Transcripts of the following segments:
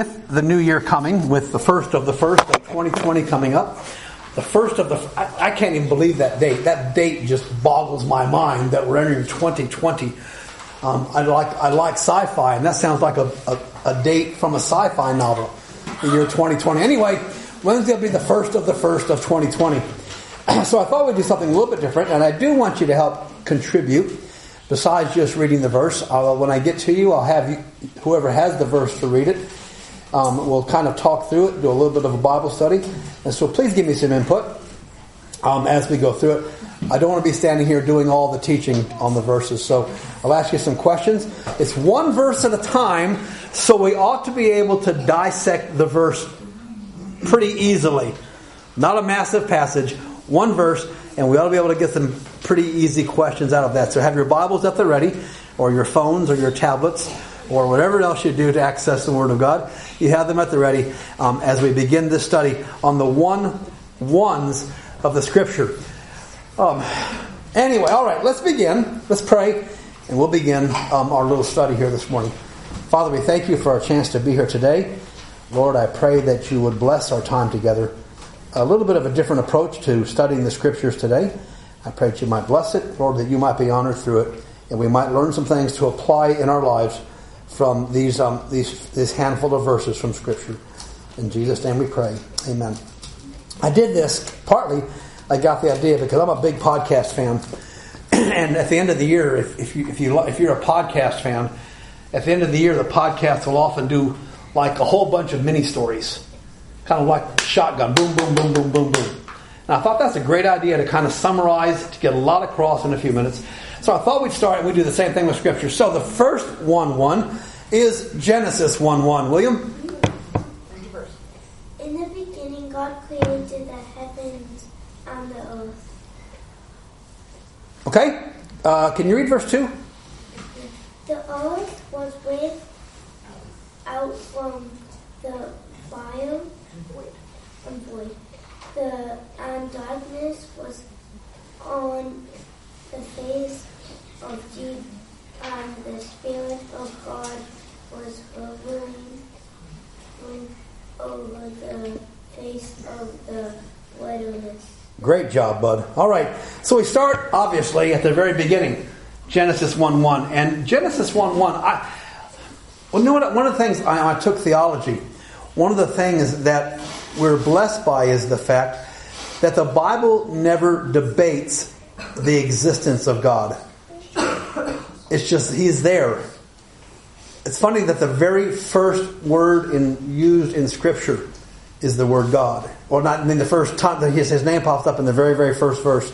With the new year coming, with the first of the first of 2020 coming up, the first of the, I, I can't even believe that date. That date just boggles my mind that we're entering 2020. Um, I like I like sci-fi, and that sounds like a, a, a date from a sci-fi novel. The year 2020. Anyway, Wednesday will be the first of the first of 2020. so I thought we'd do something a little bit different, and I do want you to help contribute. Besides just reading the verse, when I get to you, I'll have you, whoever has the verse to read it. Um, we'll kind of talk through it, do a little bit of a Bible study. And so please give me some input um, as we go through it. I don't want to be standing here doing all the teaching on the verses, so I'll ask you some questions. It's one verse at a time, so we ought to be able to dissect the verse pretty easily. Not a massive passage, one verse, and we ought to be able to get some pretty easy questions out of that. So have your Bibles at the ready, or your phones, or your tablets or whatever else you do to access the Word of God, you have them at the ready um, as we begin this study on the one ones of the Scripture. Um, anyway, all right, let's begin. Let's pray, and we'll begin um, our little study here this morning. Father, we thank you for our chance to be here today. Lord, I pray that you would bless our time together. A little bit of a different approach to studying the Scriptures today. I pray that you might bless it, Lord, that you might be honored through it, and we might learn some things to apply in our lives from these, um, these, this handful of verses from Scripture. In Jesus' name we pray. Amen. I did this partly, I got the idea because I'm a big podcast fan. and at the end of the year, if, if, you, if, you, if you're a podcast fan, at the end of the year, the podcast will often do like a whole bunch of mini stories. Kind of like shotgun, boom, boom, boom, boom, boom, boom. And I thought that's a great idea to kind of summarize, to get a lot across in a few minutes. So I thought we'd start and we do the same thing with Scripture. So the first 1 1 is Genesis 1 1. William? In the beginning, God created the heavens and the earth. Okay. Uh, can you read verse 2? The earth was without from the fire and void. The and darkness was on the face of deep, and the Spirit of God was hovering over the face of the wilderness. Great job, bud. All right. So we start, obviously, at the very beginning Genesis 1 1. And Genesis 1 1, I, well, you know what? One of the things I, I took theology. One of the things that we're blessed by is the fact that the Bible never debates the existence of God. It's just He's there. It's funny that the very first word in, used in Scripture is the word God. Or not, I mean, the first time that his, his name pops up in the very, very first verse.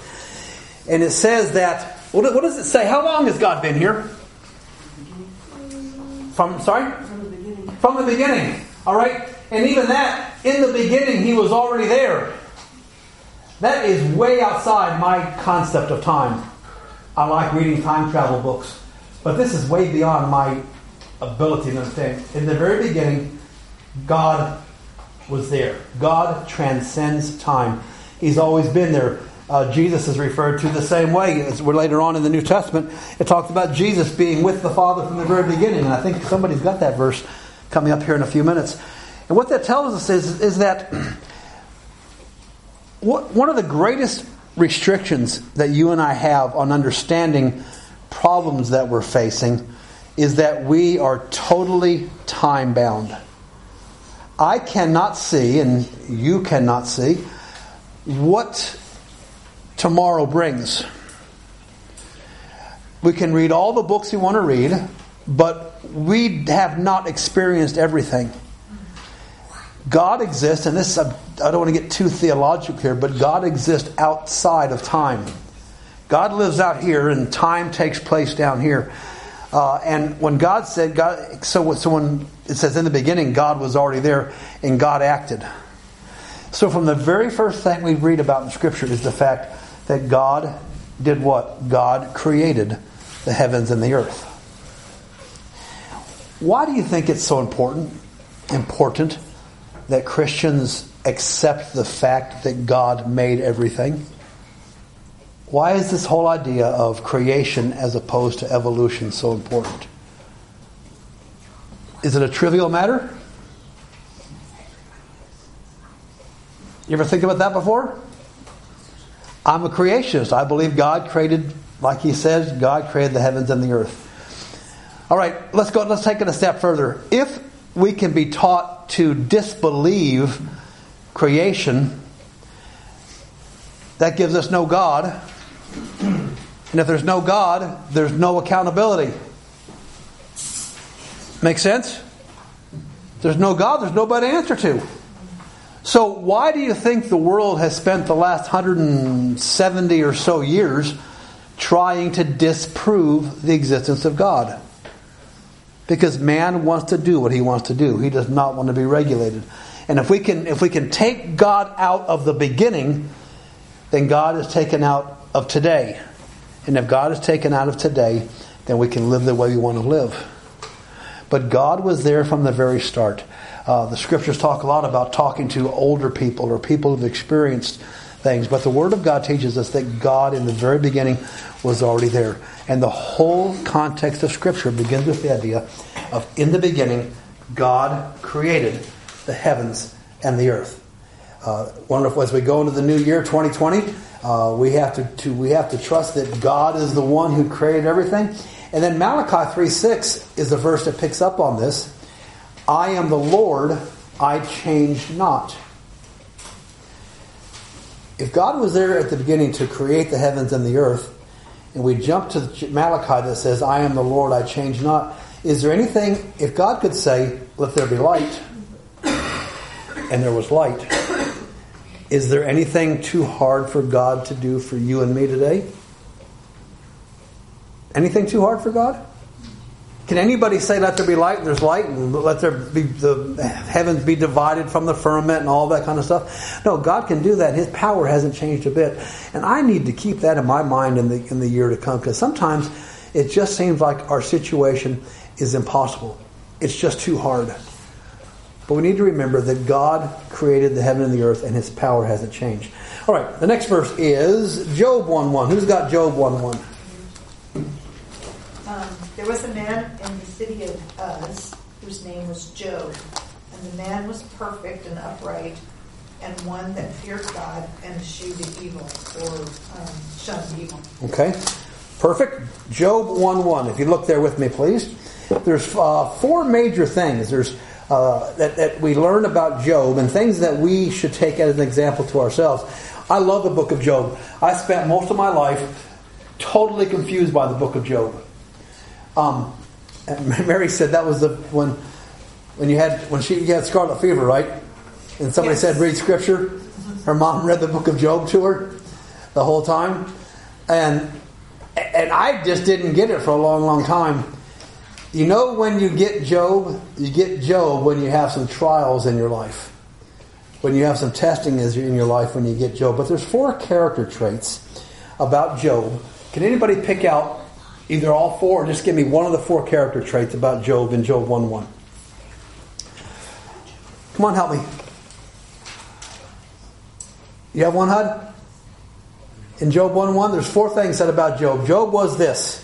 And it says that, what, what does it say? How long has God been here? From, sorry? From the beginning. From the beginning. All right? And even that, in the beginning, he was already there. That is way outside my concept of time. I like reading time travel books, but this is way beyond my ability to understand. In the very beginning, God was there. God transcends time. He's always been there. Uh, Jesus is referred to the same way. As we're later on in the New Testament, it talks about Jesus being with the Father from the very beginning. And I think somebody's got that verse coming up here in a few minutes. And what that tells us is, is that one of the greatest restrictions that you and I have on understanding problems that we're facing is that we are totally time bound. I cannot see, and you cannot see, what tomorrow brings. We can read all the books we want to read, but we have not experienced everything. God exists, and this I don't want to get too theological here, but God exists outside of time. God lives out here, and time takes place down here. Uh, and when God said, God, so, so when it says in the beginning, God was already there, and God acted. So from the very first thing we read about in Scripture is the fact that God did what? God created the heavens and the earth. Why do you think it's so important? Important that Christians accept the fact that God made everything? Why is this whole idea of creation as opposed to evolution so important? Is it a trivial matter? You ever think about that before? I'm a creationist. I believe God created, like he says, God created the heavens and the earth. All right, let's go let's take it a step further. If we can be taught to disbelieve creation, that gives us no God. And if there's no God, there's no accountability. Make sense? There's no God, there's nobody to answer to. So, why do you think the world has spent the last 170 or so years trying to disprove the existence of God? Because man wants to do what he wants to do. He does not want to be regulated. And if we can if we can take God out of the beginning, then God is taken out of today. And if God is taken out of today, then we can live the way we want to live. But God was there from the very start. Uh, the scriptures talk a lot about talking to older people or people who've experienced things. But the Word of God teaches us that God, in the very beginning, was already there. And the whole context of Scripture begins with the idea of in the beginning, God created the heavens and the earth. Uh, wonderful. As we go into the new year, 2020, uh, we have to, to, we have to trust that God is the one who created everything. And then Malachi 3 6 is the verse that picks up on this. I am the Lord, I change not. If God was there at the beginning to create the heavens and the earth, and we jump to Malachi that says, I am the Lord, I change not, is there anything, if God could say, let there be light, and there was light, is there anything too hard for God to do for you and me today? Anything too hard for God? Can anybody say, let there be light, and there's light, and let there be the heavens be divided from the firmament and all that kind of stuff? No, God can do that. His power hasn't changed a bit. And I need to keep that in my mind in the, in the year to come because sometimes it just seems like our situation is impossible. It's just too hard. But we need to remember that God created the heaven and the earth and his power hasn't changed. All right, the next verse is Job 1 1. Who's got Job 1 1? Um, there was a man in the city of Uz whose name was Job, and the man was perfect and upright, and one that feared God and eschewed the evil or um, shunned evil. Okay, perfect. Job 1 1. If you look there with me, please. There's uh, four major things. There's uh, that, that we learn about Job and things that we should take as an example to ourselves. I love the book of Job. I spent most of my life totally confused by the book of Job. Um, Mary said that was the when when you had when she had scarlet fever, right? And somebody Yes. said read scripture. Her mom read the book of Job to her the whole time, and and I just didn't get it for a long, long time. You know when you get Job, you get Job when you have some trials in your life, when you have some testing in your life when you get Job. But there's four character traits about Job. Can anybody pick out either all four or just give me one of the four character traits about Job in Job 1 1? Come on, help me. You have one, HUD? In Job 1 1, there's four things said about Job. Job was this.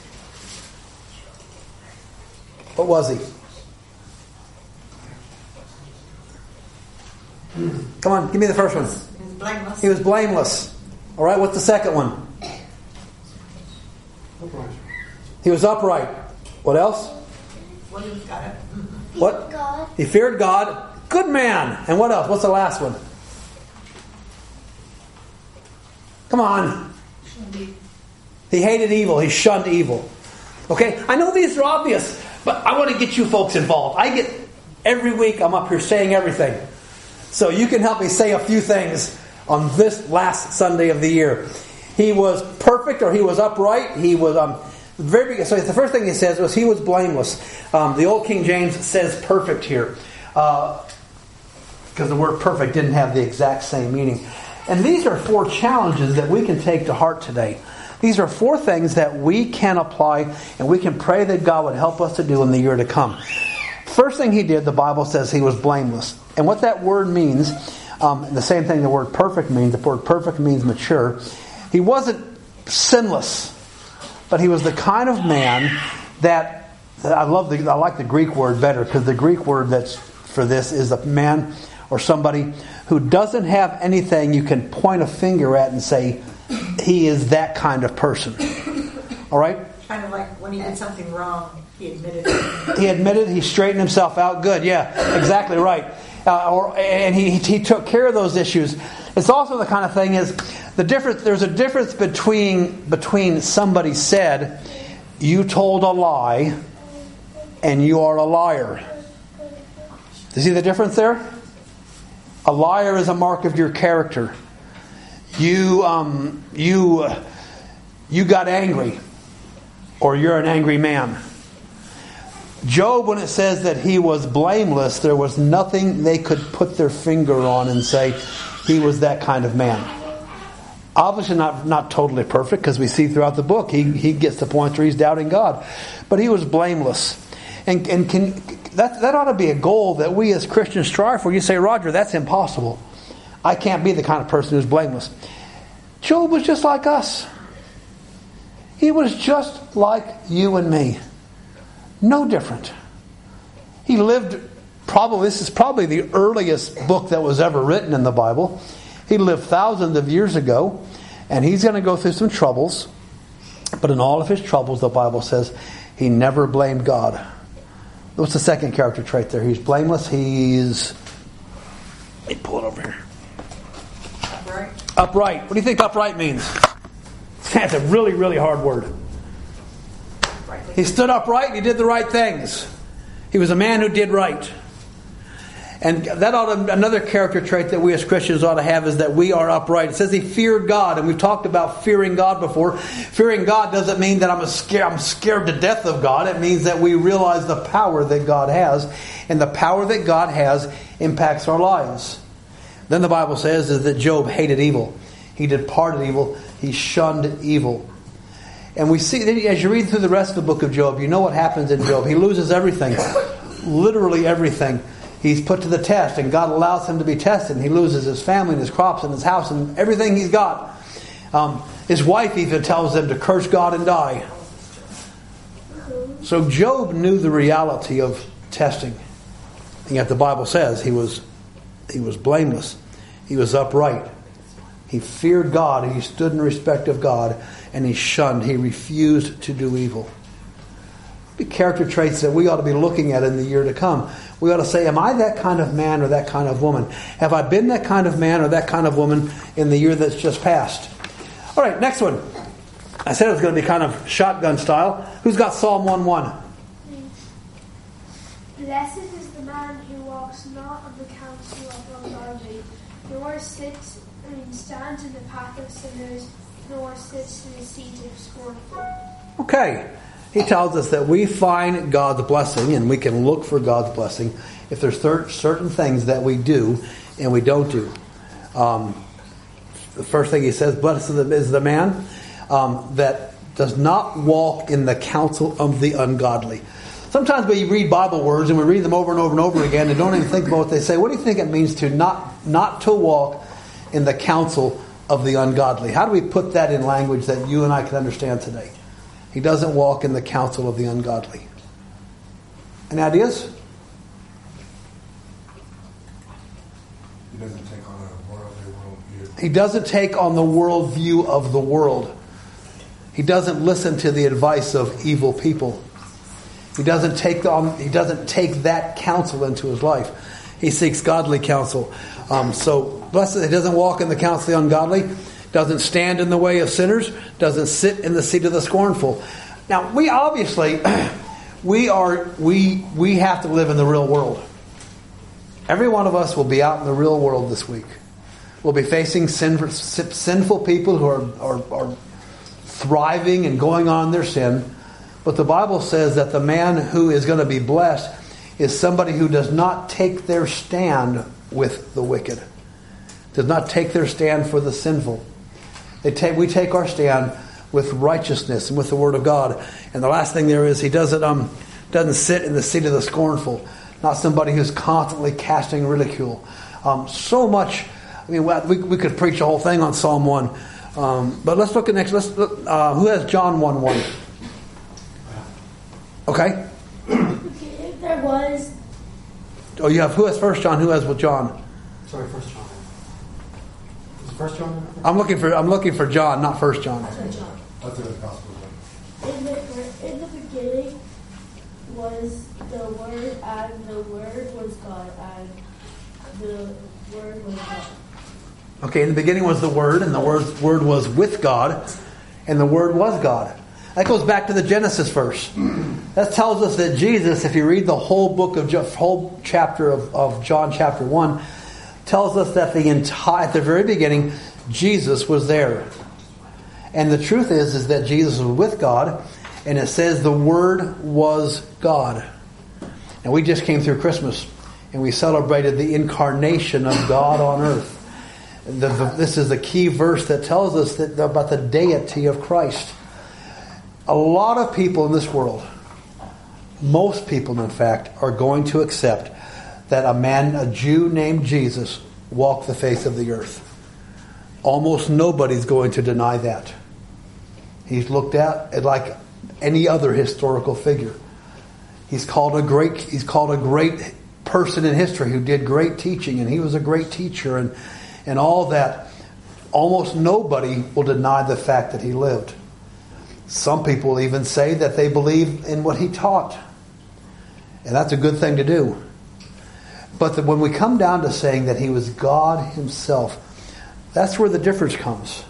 What was he? Come on, give me the first one. He was blameless. He was blameless. All right, what's the second one? Upright. He was upright. What else? Well, he got it. What? God. He feared God. Good man. And what else? What's the last one? Come on. He hated evil. He shunned evil. Okay? I know these are obvious, but I want to get you folks involved. I get every week I'm up here saying everything. So you can help me say a few things on this last Sunday of the year. He was perfect or he was upright. He was um very. So the first thing he says was he was blameless. Um, the old King James says perfect here. Uh, because the word perfect didn't have the exact same meaning. And these are four challenges that we can take to heart today. These are four things that we can apply and we can pray that God would help us to do in the year to come. First thing he did, the Bible says he was blameless. And what that word means, um, the same thing the word perfect means, the word perfect means mature. He wasn't sinless, but he was the kind of man that I love the I like the Greek word better because the Greek word that's for this is a man or somebody who doesn't have anything you can point a finger at and say, he is that kind of person. All right? Kind of like when he did something wrong, he admitted it. He admitted he straightened himself out. Good, yeah, exactly right. Uh, or, and he, he took care of those issues. It's also the kind of thing is the difference. There's a difference between between somebody said, "You told a lie," and "You are a liar." Do you see the difference there? A liar is a mark of your character. You um, you you got angry, or you're an angry man. Job, when it says that he was blameless, there was nothing they could put their finger on and say he was that kind of man. Obviously, not, not totally perfect, because we see throughout the book he, he gets to the point where he's doubting God. But he was blameless. And, and can, that, that ought to be a goal that we as Christians strive for. You say, Roger, that's impossible. I can't be the kind of person who's blameless. Job was just like us. He was just like you and me. No different. He lived probably, this is probably the earliest book that was ever written in the Bible. He lived thousands of years ago, and he's going to go through some troubles. But in all of his troubles, the Bible says he never blamed God. What's the second character trait there? He's blameless. He's. Let me pull it over here. Upright. What do you think upright means? That's a really, really hard word. He stood upright and he did the right things. He was a man who did right. And that ought to, another character trait that we as Christians ought to have is that we are upright. It says he feared God, and we've talked about fearing God before. Fearing God doesn't mean that I'm scared, I'm scared to death of God. It means that we realize the power that God has, and the power that God has impacts our lives. Then the Bible says that Job hated evil. He departed evil. He shunned evil. And we see, as you read through the rest of the book of Job, you know what happens in Job. He loses everything, literally everything. He's put to the test, and God allows him to be tested. He loses his family and his crops and his house and everything he's got. Um, his wife even tells him to curse God and die. So Job knew the reality of testing. And yet the Bible says he was, he was blameless. He was upright. He feared God. He stood in respect of God. And he shunned. He refused to do evil. Be character traits that we ought to be looking at in the year to come. We ought to say, Am I that kind of man or that kind of woman? Have I been that kind of man or that kind of woman in the year that's just passed? All right, next one. I said it was going to be kind of shotgun style. Who's got Psalm 1 1? Blessed is the man who walks not of the counsel of the ungodly, nor sits I mean, stands in the path of sinners, nor sits in the seat of scornful. Okay. He tells us that we find God's blessing and we can look for God's blessing if there's cer- certain things that we do and we don't do. Um, the first thing he says, blessed is the man um, that does not walk in the counsel of the ungodly. Sometimes we read Bible words and we read them over and over and over again and don't even think about what they say. What do you think it means to not, not to walk in the counsel of the ungodly? How do we put that in language that you and I can understand today? He doesn't walk in the counsel of the ungodly. Any ideas? He doesn't take on a worldly worldview. He doesn't take on the worldview of the world. He doesn't listen to the advice of evil people. He doesn't take on, he doesn't take that counsel into his life. He seeks godly counsel. Um, so blessed, he doesn't walk in the counsel of the ungodly, doesn't stand in the way of sinners, doesn't sit in the seat of the scornful. Now we obviously we are we we have to live in the real world. Every one of us will be out in the real world this week. We'll be facing sin, sinful people who are, are, are thriving and going on their sin. But the Bible says that the man who is going to be blessed is somebody who does not take their stand with the wicked, does not take their stand for the sinful. They take, we take our stand with righteousness and with the Word of God. And the last thing there is, he doesn't, um, doesn't sit in the seat of the scornful, not somebody who's constantly casting ridicule. Um, so much, I mean, we, we could preach a whole thing on Psalm 1. Um, but let's look at next. Let's look, uh, who has John 1 1? Okay. Okay, if there was, Oh, you have who has First John? Who has with John? Sorry, First John. Is it First John? I'm looking for I'm looking for John, not First John. John. That's in the gospel. In the, in the beginning was the Word, and the Word was God, and the Word was God. Okay, in the beginning was the Word, and the Word, word was with God, and the Word was God. That goes back to the Genesis verse. That tells us that Jesus, if you read the whole book of whole chapter of, of John chapter one, tells us that the entire at the very beginning, Jesus was there. And the truth is, is that Jesus was with God, and it says the Word was God. And we just came through Christmas, and we celebrated the incarnation of God on earth. The, the, this is the key verse that tells us that, about the deity of Christ. A lot of people in this world, most people in fact, are going to accept that a man, a Jew named Jesus, walked the face of the earth. Almost nobody's going to deny that. He's looked at like any other historical figure. He's called a great he's called a great person in history who did great teaching and he was a great teacher and and all that. Almost nobody will deny the fact that he lived. Some people even say that they believe in what he taught. And that's a good thing to do. But the, when we come down to saying that he was God himself, that's where the difference comes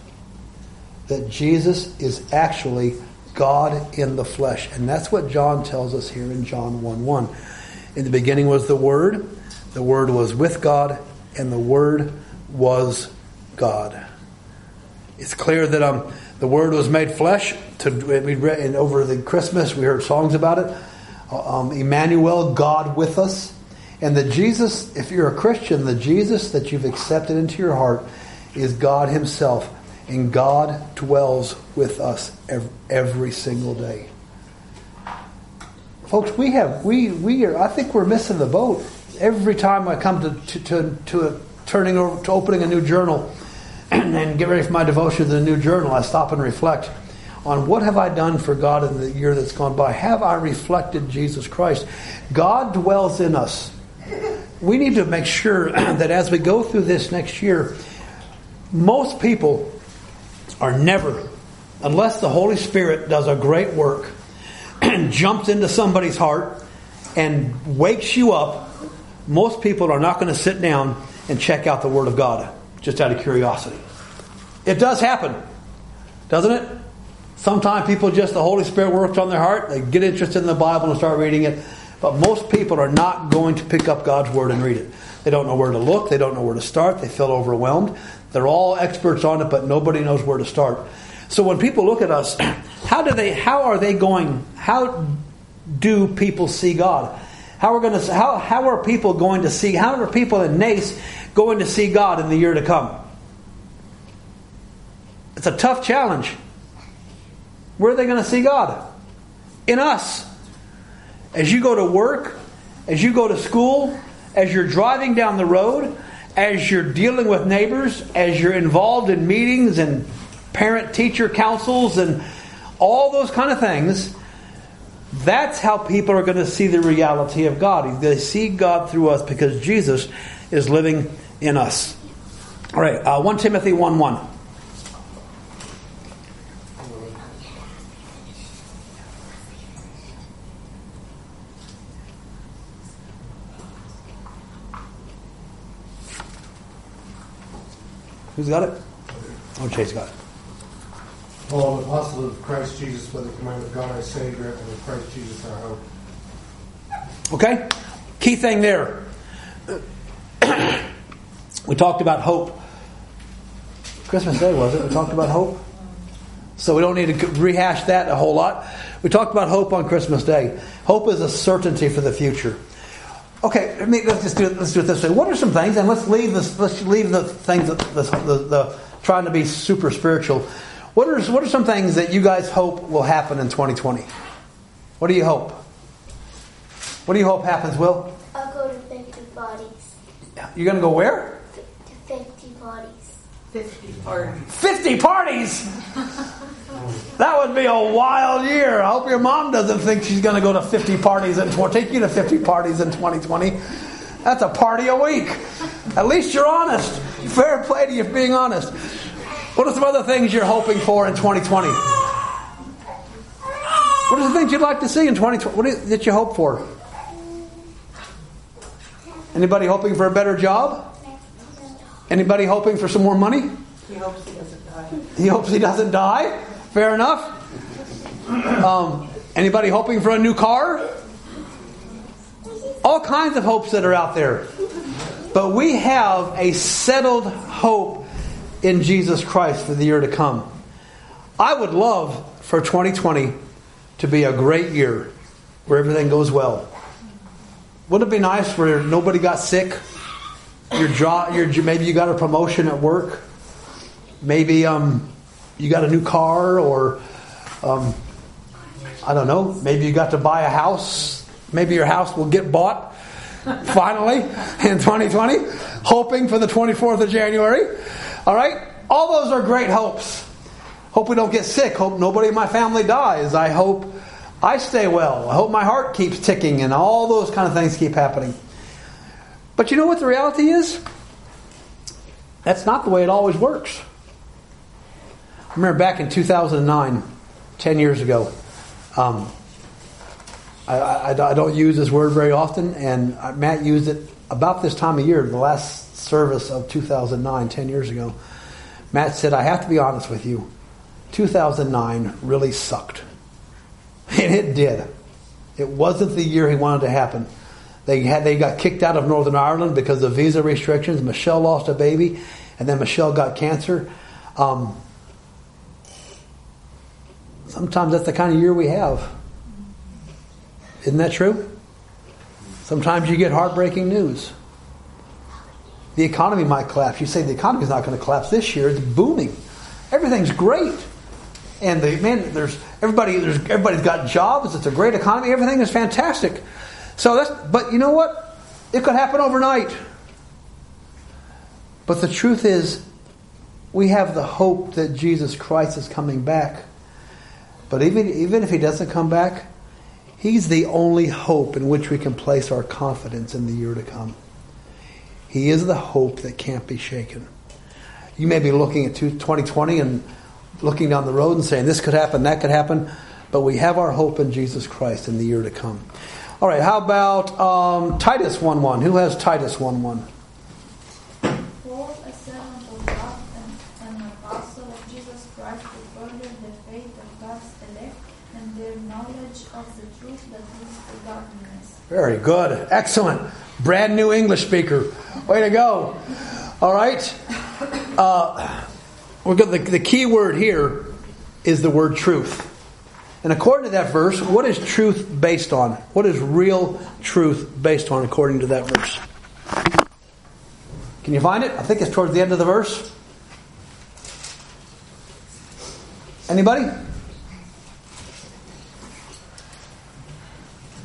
that Jesus is actually God in the flesh. And that's what John tells us here in John 1 1. In the beginning was the Word, the Word was with God, and the Word was God. It's clear that um, the Word was made flesh. To, and over the Christmas, we heard songs about it. Um, Emmanuel, God with us. And the Jesus, if you're a Christian, the Jesus that you've accepted into your heart is God Himself and God dwells with us every, every single day. Folks, we have we we are. I think we're missing the boat every time I come to to to, to a, turning over to opening a new journal and, get ready for my devotion to the new journal. I stop and reflect on what have I done for God in the year that's gone by. Have I reflected Jesus Christ? God dwells in us. We need to make sure that as we go through this next year, most people are never, unless the Holy Spirit does a great work and jumps into somebody's heart and wakes you up, most people are not going to sit down and check out the Word of God just out of curiosity. It does happen, doesn't it? Sometimes people just, the Holy Spirit works on their heart, they get interested in the Bible and start reading it. But most people are not going to pick up God's Word and read it. They don't know where to look, they don't know where to start, they feel overwhelmed. They're all experts on it, but nobody knows where to start. So when people look at us, how do they? How are they going? How do people see God? How are going to? How how are people going to see? How are people in Naas going to see God in the year to come? It's a tough challenge. Where are they going to see God? In us. As you go to work, as you go to school, as you're driving down the road, as you're dealing with neighbors, as you're involved in meetings and parent teacher councils and all those kind of things, that's how people are going to see the reality of God. They see God through us because Jesus is living in us. All right, uh, 1 Timothy 1 1. Who's got it? Oh, Chase got it. Paul, an apostle of Christ Jesus, by the command of God our Savior, and of Christ Jesus our hope. Okay? Key thing there. We talked about hope. Christmas Day, was it? We talked about hope. So we don't need to rehash that a whole lot. We talked about hope on Christmas Day. Hope is a certainty for the future. Okay, let me, let's just do it. Let's do it this way. What are some things, and let's leave this. Let's leave the things that the, the, the trying to be super spiritual. What are what are some things that you guys hope will happen in 2020? What do you hope? What do you hope happens, Will? I'll go to 50 parties. You're going to go where? To 50 parties. 50 parties. 50 parties! that would be a wild year. I hope your mom doesn't think she's going to go to 50 parties and take you to 50 parties in 2020. That's a party a week. At least you're honest. Fair play to you for being honest. What are some other things you're hoping for in 2020? What are the things you'd like to see in 2020? What is, that you hope for? Anybody hoping for a better job? Anybody hoping for some more money? He hopes he doesn't die. He hopes he doesn't die. Fair enough. Um, anybody hoping for a new car? All kinds of hopes that are out there. But we have a settled hope in Jesus Christ for the year to come. I would love for 2020 to be a great year where everything goes well. Wouldn't it be nice where nobody got sick? Your job, your, maybe you got a promotion at work. Maybe um, you got a new car, or um, I don't know. Maybe you got to buy a house. Maybe your house will get bought finally in 2020, hoping for the 24th of January. All right? All those are great hopes. Hope we don't get sick. Hope nobody in my family dies. I hope I stay well. I hope my heart keeps ticking and all those kind of things keep happening. But you know what the reality is? That's not the way it always works. I remember back in 2009, 10 years ago, um, I, I, I, don't use this word very often, and Matt used it about this time of year, the last service of 2009, 10 years ago. Matt said, I have to be honest with you. 2009 really sucked. And it did. It wasn't the year he wanted to happen. They had they got kicked out of Northern Ireland because of visa restrictions. Michelle lost a baby, and then Michelle got cancer. Um, sometimes that's the kind of year we have. Isn't that true? Sometimes you get heartbreaking news. The economy might collapse. You say the economy's not going to collapse this year. It's booming. Everything's great. And the man, there's everybody, there's everybody's got jobs. It's a great economy. Everything is fantastic. So that's, but you know what? It could happen overnight. But the truth is, we have the hope that Jesus Christ is coming back. But even, even if he doesn't come back, he's the only hope in which we can place our confidence in the year to come. He is the hope that can't be shaken. You may be looking at 2020 and looking down the road and saying, this could happen, that could happen, but we have our hope in Jesus Christ in the year to come. All right, how about um, Titus 1 1? Who has Titus 1 1? Paul, a servant of God and an apostle of Jesus Christ, to further the faith of God's elect and their knowledge of the truth that leads to godliness. Very good. Excellent. Brand new English speaker. Way to go. All right. Uh, we're the, the key word here is the word truth. And according to that verse, what is truth based on? What is real truth based on according to that verse? Can you find it? I think it's towards the end of the verse. Anybody?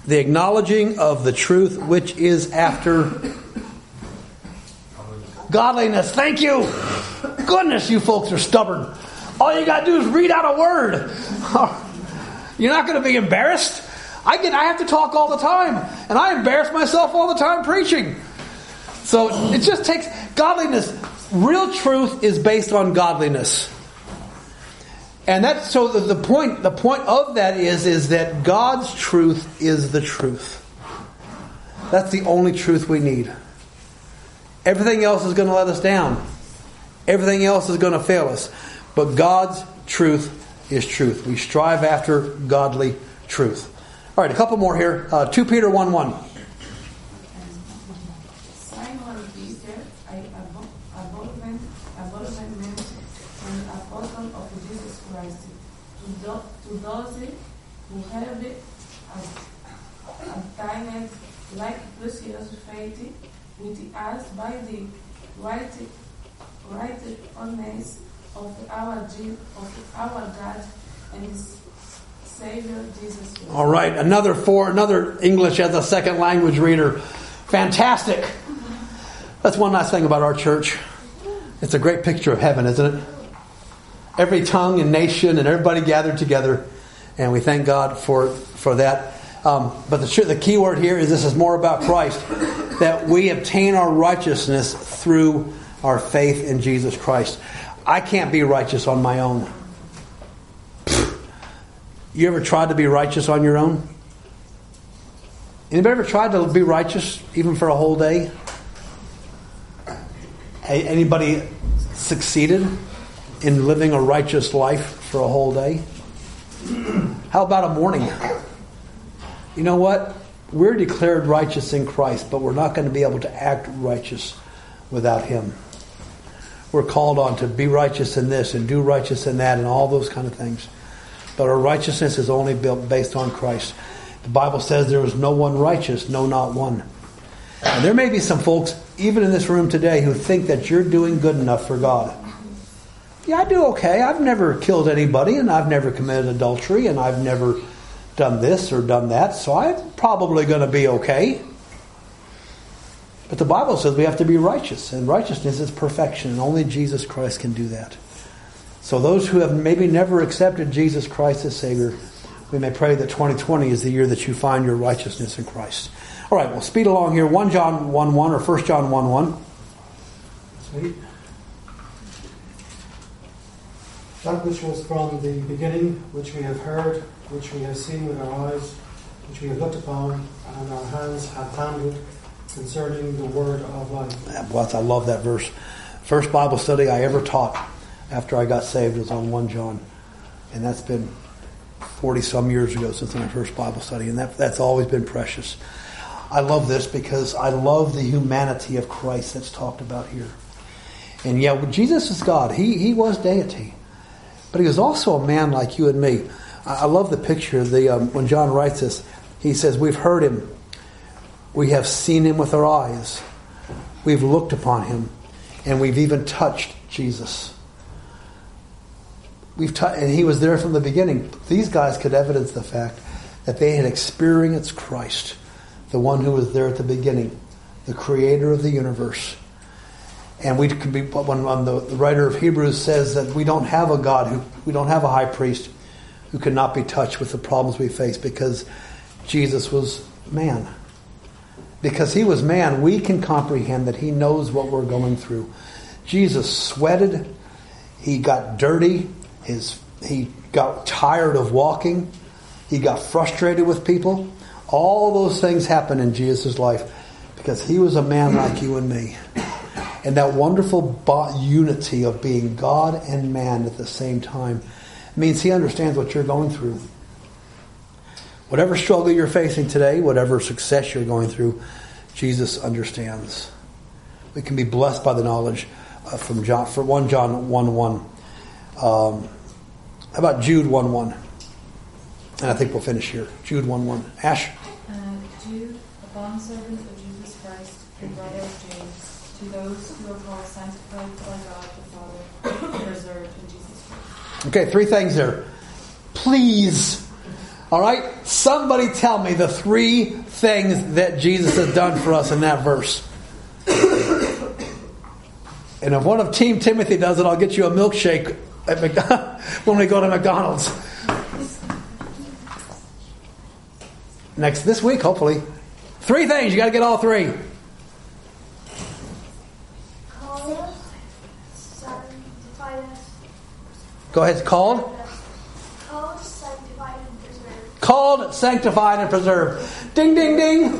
The acknowledging of the truth which is after godliness. Thank you. Goodness, you folks are stubborn. All you got to do is read out a word. You're not going to be embarrassed. I get I have to talk all the time, and I embarrass myself all the time preaching. So it just takes godliness. Real truth is based on godliness. And that's so the, the point the point of that is is that God's truth is the truth. That's the only truth we need. Everything else is going to let us down. Everything else is going to fail us. But God's truth is truth. We strive after godly truth. All right, a couple more here. Uh, 2 Peter 1 1. Simon Peter, a abandonment, abandonment and apostle of Jesus Christ, to, do, to those who have obtained like precious faith with us by the right, right honest of our, of our God and His Savior Jesus All right, another four, another English as a second language reader. Fantastic. That's one nice thing about our church. It's a great picture of heaven, isn't it? Every tongue and nation and everybody gathered together, and we thank God for for that. Um, but the the key word here is this is more about Christ. that we obtain our righteousness through our faith in Jesus Christ. I can't be righteous on my own. You ever tried to be righteous on your own? Anybody ever tried to be righteous even for a whole day? Anybody succeeded in living a righteous life for a whole day? How about a morning? You know what? We're declared righteous in Christ, but we're not going to be able to act righteous without Him. We're called on to be righteous in this and do righteous in that and all those kind of things. But our righteousness is only built based on Christ. The Bible says there is no one righteous, no, not one. And there may be some folks, even in this room today, who think that you're doing good enough for God. Yeah, I do okay. I've never killed anybody, and I've never committed adultery, and I've never done this or done that, so I'm probably going to be okay. But the Bible says we have to be righteous, and righteousness is perfection, and only Jesus Christ can do that. So, those who have maybe never accepted Jesus Christ as Savior, we may pray that 2020 is the year that you find your righteousness in Christ. All right, we'll speed along here. 1 John 1 1 or 1 John 1 1. Sweet. That which was from the beginning, which we have heard, which we have seen with our eyes, which we have looked upon, and our hands have handled concerning the word of life. Well, I love that verse. First Bible study I ever taught after I got saved was on 1 John. And that's been 40 some years ago since my first Bible study. And that, that's always been precious. I love this because I love the humanity of Christ that's talked about here. And yeah, Jesus is God. He, he was deity. But he was also a man like you and me. I, I love the picture. The, um, when John writes this, he says, We've heard him. We have seen him with our eyes. We've looked upon him. And we've even touched Jesus. We've t- and he was there from the beginning. These guys could evidence the fact that they had experienced Christ, the one who was there at the beginning, the creator of the universe. And we could be when, when the, the writer of Hebrews says that we don't have a God who we don't have a high priest who cannot be touched with the problems we face because Jesus was man. Because he was man, we can comprehend that he knows what we're going through. Jesus sweated, he got dirty, his, he got tired of walking. He got frustrated with people. All those things happened in Jesus' life because he was a man like you and me. And that wonderful unity of being God and man at the same time means he understands what you're going through. Whatever struggle you're facing today, whatever success you're going through, Jesus understands. We can be blessed by the knowledge uh, from John, for 1 John 1 1. Um, how about Jude 1 1? And I think we'll finish here. Jude 1 1. Ash? Uh, Jude, a bondservant of Jesus Christ, and brother of James, to those who are called sanctified by God the Father, preserved in Jesus Christ. Okay, three things there. Please. All right? Somebody tell me the three things that Jesus has done for us in that verse. And if one of Team Timothy does it, I'll get you a milkshake at when we go to McDonald's. Next this week, hopefully. Three things, you got to get all three. Called. Go ahead, called. Called, sanctified, and preserved. Called, sanctified, and preserved. Ding, ding, ding.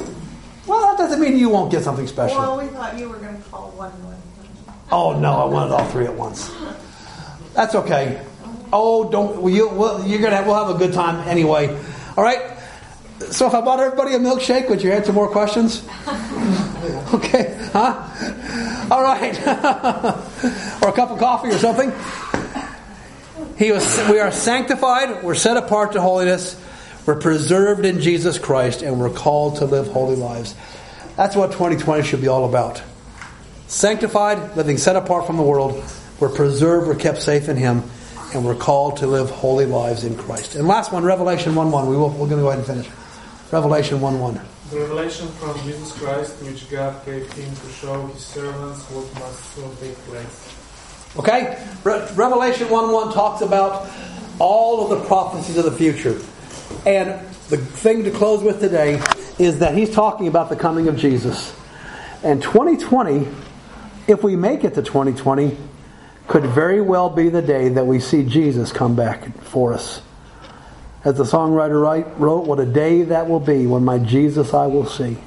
Well, that doesn't mean you won't get something special. Well, we thought you were going to call one one. Oh no, I wanted all three at once. That's okay. Oh, don't well, you? Well, you're gonna. Have, we'll have a good time anyway. All right. So if I bought everybody a milkshake, would you answer more questions? okay, huh? All right, or a cup of coffee or something. He was. We are sanctified. We're set apart to holiness. We're preserved in Jesus Christ, and we're called to live holy lives. That's what 2020 should be all about. Sanctified, living set apart from the world. We're preserved, we're kept safe in Him, and we're called to live holy lives in Christ. And last one, Revelation 1 1. We will, we're going to go ahead and finish. Revelation 1 1. The revelation from Jesus Christ, which God gave him to show his servants what must soon take place. Okay? Re- Revelation 1 1 talks about all of the prophecies of the future. And the thing to close with today is that he's talking about the coming of Jesus. And 2020, if we make it to 2020, could very well be the day that we see Jesus come back for us. As the songwriter write, wrote, What a day that will be when my Jesus I will see.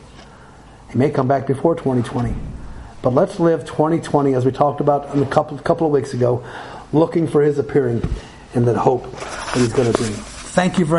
He may come back before 2020. But let's live 2020, as we talked about a couple, couple of weeks ago, looking for his appearing and that hope that he's going to bring. Thank you very